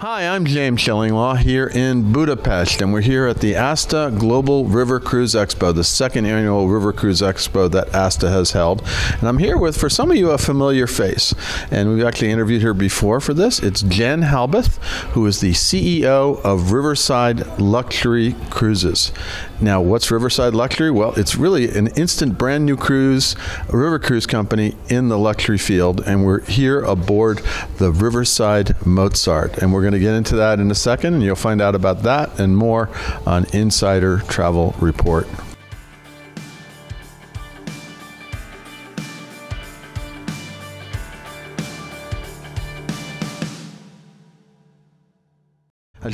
Hi, I'm James Shillinglaw here in Budapest, and we're here at the ASTA Global River Cruise Expo, the second annual River Cruise Expo that ASTA has held. And I'm here with, for some of you, a familiar face. And we've actually interviewed her before for this. It's Jen Halboth, who is the CEO of Riverside Luxury Cruises. Now, what's Riverside Luxury? Well, it's really an instant brand new cruise, a river cruise company in the luxury field, and we're here aboard the Riverside Mozart. And we're going to get into that in a second, and you'll find out about that and more on Insider Travel Report.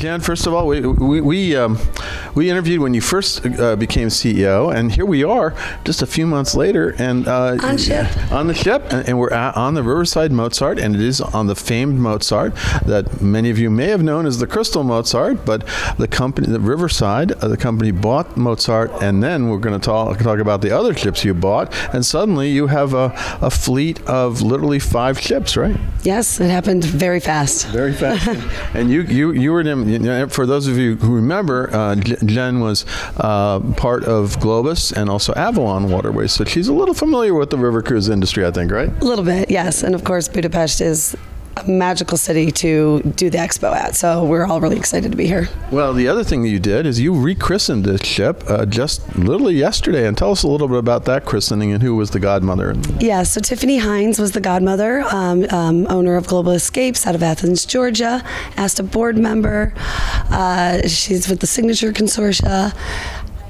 Jen, first of all, we we we, um, we interviewed when you first uh, became CEO, and here we are, just a few months later, and uh, on ship on the ship, and, and we're at, on the Riverside Mozart, and it is on the famed Mozart that many of you may have known as the Crystal Mozart, but the company, the Riverside, uh, the company bought Mozart, and then we're going to talk talk about the other ships you bought, and suddenly you have a, a fleet of literally five ships, right? Yes, it happened very fast. Very fast, and you you you were for those of you who remember, uh, Jen was uh, part of Globus and also Avalon Waterways, so she's a little familiar with the river cruise industry, I think, right? A little bit, yes. And of course, Budapest is magical city to do the expo at. So we're all really excited to be here. Well, the other thing that you did is you rechristened this ship uh, just literally yesterday. And tell us a little bit about that christening and who was the godmother. Yeah, so Tiffany Hines was the godmother, um, um, owner of Global Escapes out of Athens, Georgia, ASTA board member. Uh, she's with the Signature Consortia.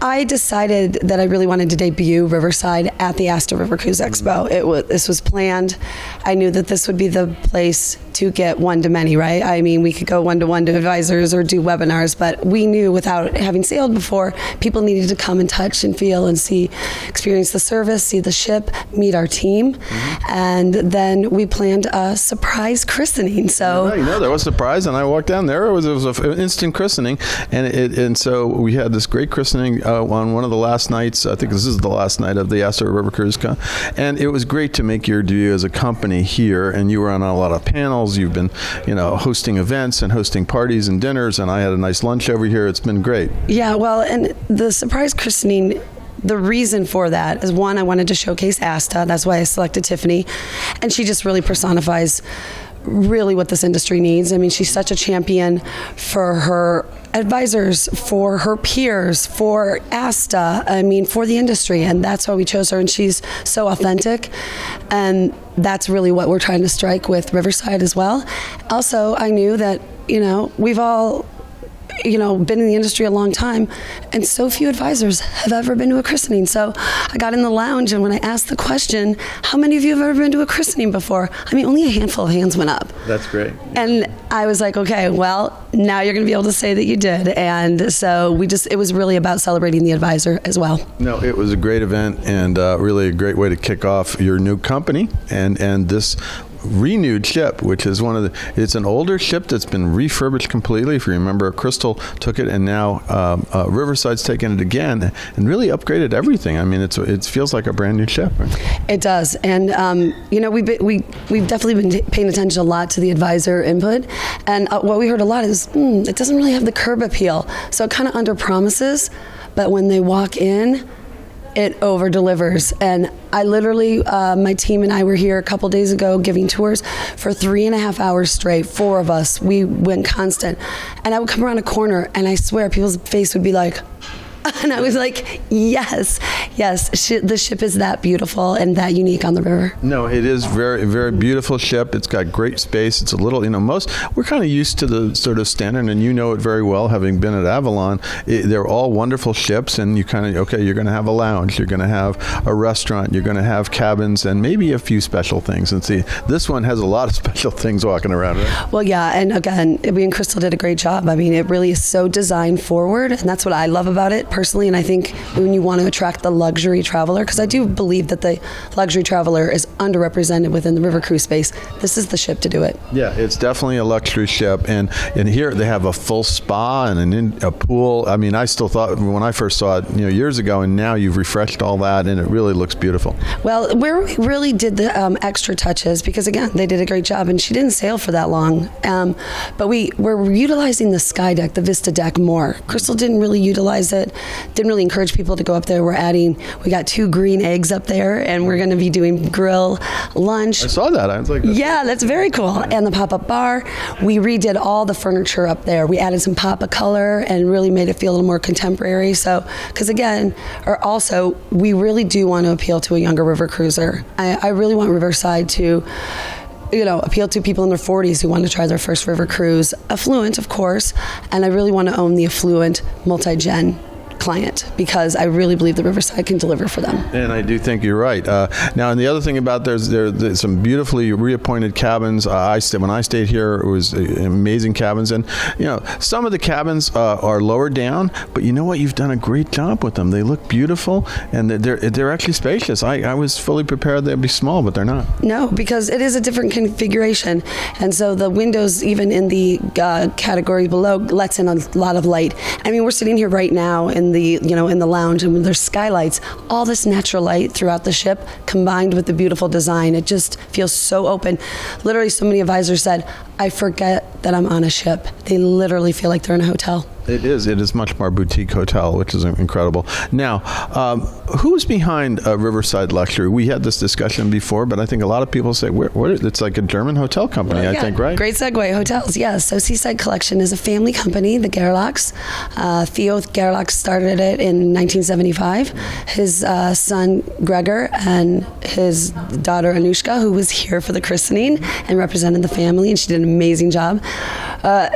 I decided that I really wanted to debut Riverside at the ASTA River Cruise Expo. It was this was planned. I knew that this would be the place to get one to many, right? I mean, we could go one to one to advisors or do webinars, but we knew without having sailed before, people needed to come and touch and feel and see, experience the service, see the ship, meet our team, mm-hmm. and then we planned a surprise christening. So yeah, you know, there was a surprise, and I walked down there. It was, it was an instant christening, and it, and so we had this great christening uh, on one of the last nights. I think this is the last night of the ASTA River Cruise Con, and it was great to make your debut as a company here. And you were on a lot of panels. You've been, you know, hosting events and hosting parties and dinners. And I had a nice lunch over here. It's been great. Yeah, well, and the surprise christening the reason for that is one, I wanted to showcase ASTA. That's why I selected Tiffany. And she just really personifies really what this industry needs. I mean, she's such a champion for her advisors, for her peers, for ASTA, I mean, for the industry. And that's why we chose her. And she's so authentic. And that's really what we're trying to strike with Riverside as well. Also, I knew that, you know, we've all you know, been in the industry a long time, and so few advisors have ever been to a christening. So I got in the lounge, and when I asked the question, "How many of you have ever been to a christening before?" I mean, only a handful of hands went up. That's great. And I was like, "Okay, well, now you're going to be able to say that you did." And so we just—it was really about celebrating the advisor as well. No, it was a great event and uh, really a great way to kick off your new company and and this renewed ship, which is one of the. It's an older ship that's been refurbished completely. If you remember, Crystal took it, and now um, uh, Riverside's taken it again and really upgraded everything. I mean, it's it feels like a brand new ship. It does, and um, you know, we've we we've definitely been paying attention a lot to the advisor input, and uh, what we heard a lot is mm, it doesn't really have the curb appeal, so it kind of under promises, but when they walk in it over delivers. And I literally, uh, my team and I were here a couple days ago giving tours for three and a half hours straight. Four of us, we went constant. And I would come around a corner, and I swear people's face would be like, and I was like, yes, yes, sh- the ship is that beautiful and that unique on the river. No, it is very, very beautiful ship. It's got great space. It's a little, you know, most we're kind of used to the sort of standard, and you know it very well, having been at Avalon. It, they're all wonderful ships, and you kind of okay, you're going to have a lounge, you're going to have a restaurant, you're going to have cabins, and maybe a few special things. And see, this one has a lot of special things walking around, right? Well, yeah, and again, we and Crystal did a great job. I mean, it really is so design forward, and that's what I love about it personally, and I think when you want to attract the luxury traveler, because I do believe that the luxury traveler is underrepresented within the river cruise space, this is the ship to do it. Yeah, it's definitely a luxury ship, and and here they have a full spa and an in, a pool. I mean, I still thought when I first saw it, you know, years ago, and now you've refreshed all that, and it really looks beautiful. Well, where we really did the um, extra touches, because again, they did a great job, and she didn't sail for that long, um, but we were utilizing the sky deck, the Vista deck more. Crystal didn't really utilize it, didn't really encourage people to go up there. We're adding, we got two green eggs up there, and we're going to be doing grill lunch. I saw that. I was like, Yeah, that's very cool. And the pop up bar, we redid all the furniture up there. We added some pop of color and really made it feel a little more contemporary. So, because again, or also, we really do want to appeal to a younger river cruiser. I, I really want Riverside to you know, appeal to people in their 40s who want to try their first river cruise. Affluent, of course, and I really want to own the affluent multi gen client because I really believe the Riverside can deliver for them. And I do think you're right. Uh, now, and the other thing about there's there, there's some beautifully reappointed cabins. Uh, I stayed when I stayed here, it was uh, amazing cabins, and you know some of the cabins uh, are lower down, but you know what? You've done a great job with them. They look beautiful, and they're they're actually spacious. I, I was fully prepared they'd be small, but they're not. No, because it is a different configuration, and so the windows, even in the uh, category below, lets in a lot of light. I mean, we're sitting here right now in the you know in the lounge, and there's skylights, all this natural light throughout the ship, combined with the beautiful design. It just feels so open. Literally, so many advisors said, "I forget that I'm on a ship." They literally feel like they're in a hotel. It is. It is much more boutique hotel, which is incredible. Now, um, who's behind uh, Riverside Luxury? We had this discussion before, but I think a lot of people say where, where, it's like a German hotel company. I think, right? Great segue. Hotels, yes. So Seaside Collection is a family company, the Gerlachs. Uh, Theo Gerlach started it in 1975. His uh, son Gregor and his daughter Anushka, who was here for the christening and represented the family, and she did an amazing job. Uh,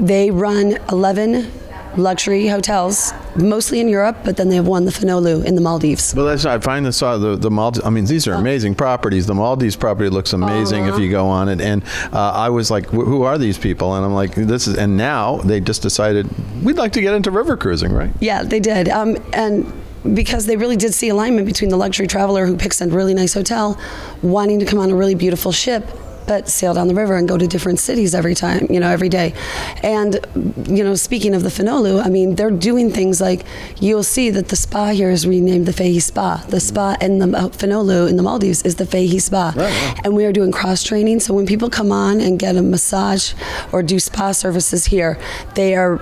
they run 11 luxury hotels, mostly in Europe, but then they have one, the Finolhu, in the Maldives. Well, that's I find this uh, the the Maldives. I mean, these are amazing properties. The Maldives property looks amazing if you go on it. And uh, I was like, who are these people? And I'm like, this is. And now they just decided we'd like to get into river cruising, right? Yeah, they did. Um, and because they really did see alignment between the luxury traveler who picks a really nice hotel, wanting to come on a really beautiful ship, but sail down the river and go to different cities every time, you know, every day. And, you know, speaking of the Finolhu, I mean, they're doing things like you'll see that the spa here is renamed the Fahey Spa. The spa in the uh, Finolhu in the Maldives is the Fahey Spa. And we are doing cross training. So when people come on and get a massage or do spa services here, they are,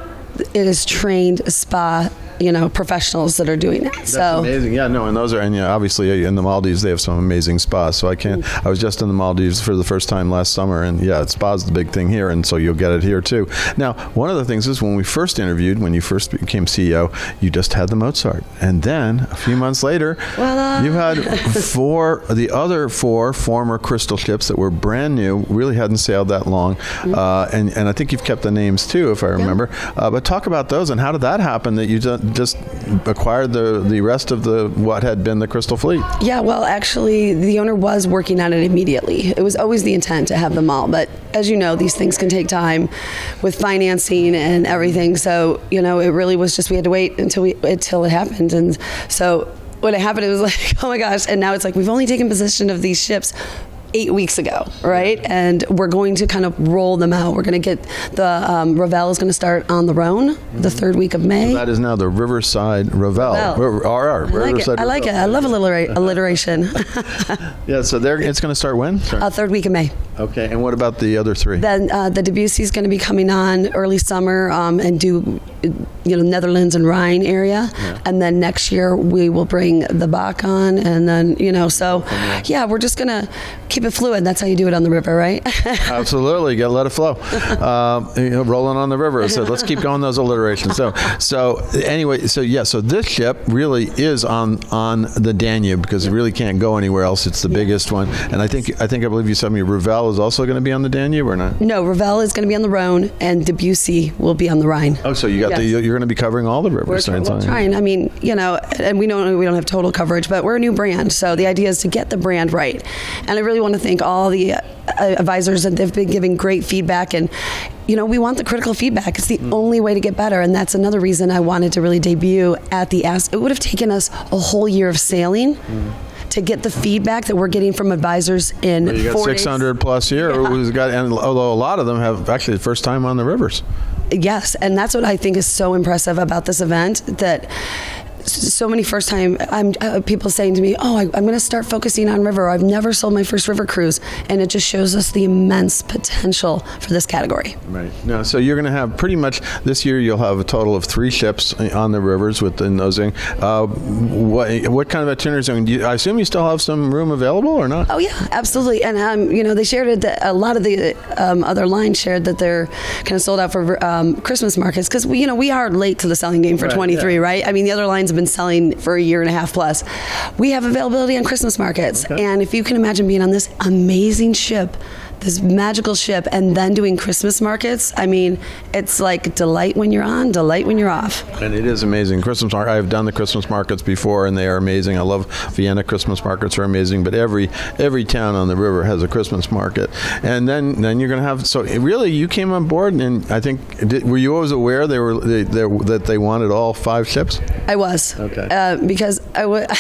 it is trained spa you know professionals that are doing it. That's so amazing. Yeah, no, and those are, and yeah, obviously uh, in the Maldives they have some amazing spas. So I can't. I was just in the Maldives for the first time last summer, and yeah, spa's the big thing here, and so you'll get it here too. Now, one of the things is when we first interviewed, when you first became CEO, you just had the Mozart, and then a few months later, Voila. you had four, the other four former Crystal ships that were brand new, really hadn't sailed that long, uh, and and I think you've kept the names too, if I remember. Uh, but talk about those and how did that happen that you just acquired the the rest of the what had been the Crystal Fleet? Yeah, well, actually, the owner was working on it immediately. It was always the intent to have them all, but as you know, these things can take time with financing and everything. So, you know, it really was just we had to wait until we until it happened, and so when it happened, it was like, oh my gosh! And now it's like we've only taken possession of these ships. Eight weeks ago, right? And we're going to kind of roll them out. We're going to get the um, Ravel is going to start on the Rhone the third week of May. That is now the Riverside Ravel. Ravel. R- RR, I like it. I like it. Ravel. I love alliteration. Yeah, so they're, it's going to start when? Sorry. uh, third week of May. Okay, and what about the other three? Then uh, the Debussy is going to be coming on early summer um, and do, you know, Netherlands and Rhine area. And then next year we will bring the Bach on. And then, you know, so yeah, we're just going to keep it fluid. That's how you do it on the river, right? Absolutely, got to let it flow. Um, you know, rolling on the river. So let's keep going those alliterations. So, so anyway, so yeah, so this ship really is on on the Danube because it really can't go anywhere else. It's the biggest one, and I think I think I believe you said me Ravel Ravel is also going to be on the Danube or not? No, Ravel is going to be on the Rhone, and Debussy will be on the Rhine. Oh, so you got Yes. the you're going to be covering all the rivers. We're, we're trying. I mean, you know, and we don't we don't have total coverage, but we're a new brand, so the idea is to get the brand right. And I really want to thank all the uh, advisors that they've been giving great feedback, and you know, we want the critical feedback. It's the only way to get better, and that's another reason I wanted to really debut at the Ask. It would have taken us a whole year of sailing. To get the feedback that we're getting from advisors in You got four days. 600 plus here. Yeah. Who's got, and although a lot of them have actually the first time on the rivers. Yes, and that's what I think is so impressive about this event that so many first time I'm uh, people saying to me, "Oh, I, I'm going to start focusing on river. I've never sold my first river cruise," and it just shows us the immense potential for this category. Right. No, so you're going to have pretty much this year. You'll have a total of three ships on the rivers within the nosing. Uh, what what kind of itineraries? I, mean, do you, I assume you still have some room available or not? Oh yeah, absolutely. And um, you know, they shared it. That a lot of the um, other lines shared that they're kind of sold out for um, Christmas markets because we, you know, we are late to the selling game for Right, 23, yeah. right? I mean, the other lines have been selling for a year and a half plus. We have availability on Christmas markets, and if you can imagine being on this amazing ship. This magical ship, and then doing Christmas markets. I mean, it's like delight when you're on, delight when you're off. And it is amazing. Christmas market. I've done the Christmas markets before, and they are amazing. I love Vienna Christmas markets are amazing. But every every town on the river has a Christmas market, and then then you're going to have. So really, you came on board, and I think did, were you always aware they were they, they, that they wanted all five ships? I was. Okay. Uh, because I would,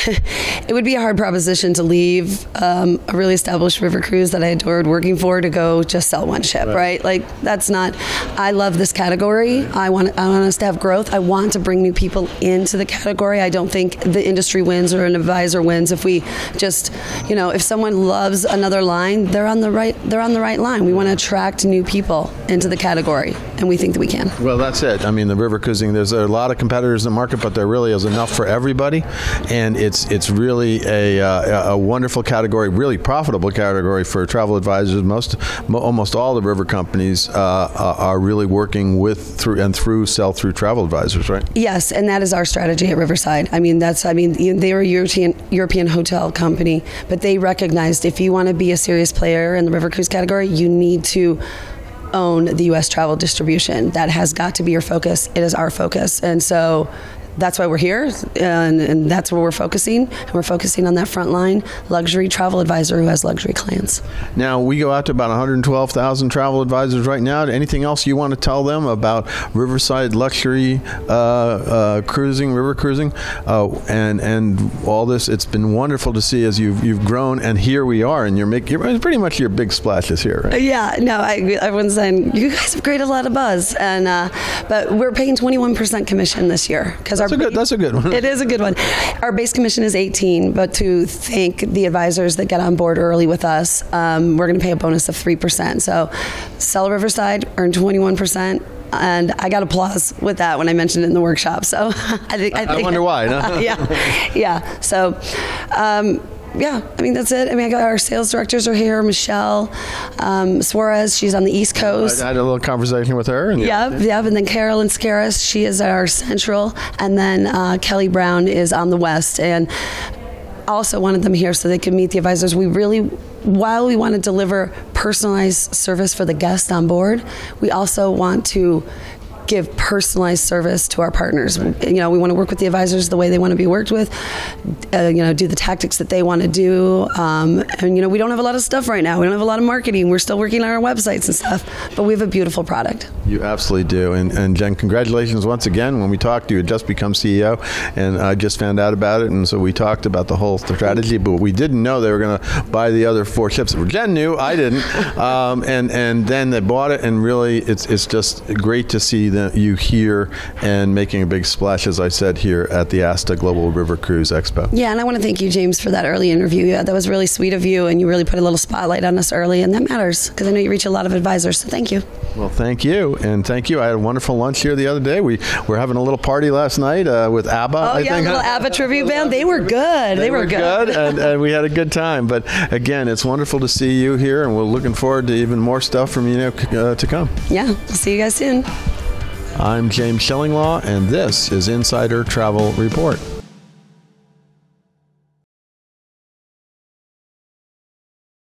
it would be a hard proposition to leave um, a really established river cruise that I adored working for to go just sell one ship, right? Like that's not. I love this category. I want. I want us to have growth. I want to bring new people into the category. I don't think the industry wins or an advisor wins if we just, you know, if someone loves another line, they're on the right. They're on the right line. We want to attract new people into the category, and we think that we can. Well, that's it. I mean, the river cruising. There's a lot of competitors in the market, but there really is enough for everybody, and it's it's really a uh, a wonderful category, really profitable category for travel advisors. Most mo- almost all the river companies uh, uh, are really working with through and through sell through travel advisors, right? Yes, and that is our strategy at Riverside. I mean, that's I mean, they're a European European hotel company, but they recognized if you want to be a serious player in the river cruise category, you need to own the U.S. travel distribution. That has got to be your focus. It is our focus, and so. That's why we're here, and, and that's where we're focusing. And we're focusing on that frontline luxury travel advisor who has luxury clients. Now we go out to about 112,000 travel advisors right now. Anything else you want to tell them about Riverside luxury uh, uh, cruising, river cruising, uh, and and all this? It's been wonderful to see as you've you've grown, and here we are, and you're making pretty much your big splashes here, right? Yeah, no, I, everyone's saying you guys have created a lot of buzz, and uh, but we're paying 21% commission this year because our That's a good. That's a good one. It is a good one. Our base commission is 18, but to thank the advisors that get on board early with us, um, we're going to pay a bonus of 3%. So sell Riverside, earn 21%. And I got applause with that when I mentioned it in the workshop. So I think I, I wonder why, no? yeah, yeah. So, um, yeah. I mean that's it. I mean, I got our sales directors are here. Michelle um, Suarez, she's on the East Coast. I had a little conversation with her, and Yep, yep. And then Carolyn Scaris, she is our central. And then uh, Kelly Brown is on the west. And also wanted them here so they could meet the advisors. We really, while we want to deliver personalized service for the guest on board, we also want to give personalized service to our partners. You know, we want to work with the advisors the way they want to be worked with. Uh, you know, do the tactics that they want to do. Um, and you know, we don't have a lot of stuff right now. We don't have a lot of marketing. We're still working on our websites and stuff, but we have a beautiful product. You absolutely do. And, and Jen, congratulations once again. When we talked, you had just become CEO, and I just found out about it. And so we talked about the whole strategy, but we didn't know they were going to buy the other four ships. Jen knew, I didn't. Um, and, and then they bought it, and really, it's, it's just great to see that you here and making a big splash, as I said, here at the ASTA Global River Cruise Expo. Yeah, and I want to thank you, James, for that early interview. Yeah, that was really sweet of you, and you really put a little spotlight on us early, and that matters because I know you reach a lot of advisors. So thank you. Well, thank you, and thank you. I had a wonderful lunch here the other day. We were having a little party last night uh, with ABBA. Oh I yeah, think. little ABBA tribute band. They were good. They, were good, and, and we had a good time. But again, it's wonderful to see you here, and we're looking forward to even more stuff from you know, uh, to come. Yeah, we'll see you guys soon. I'm James Shillinglaw, and this is Insider Travel Report.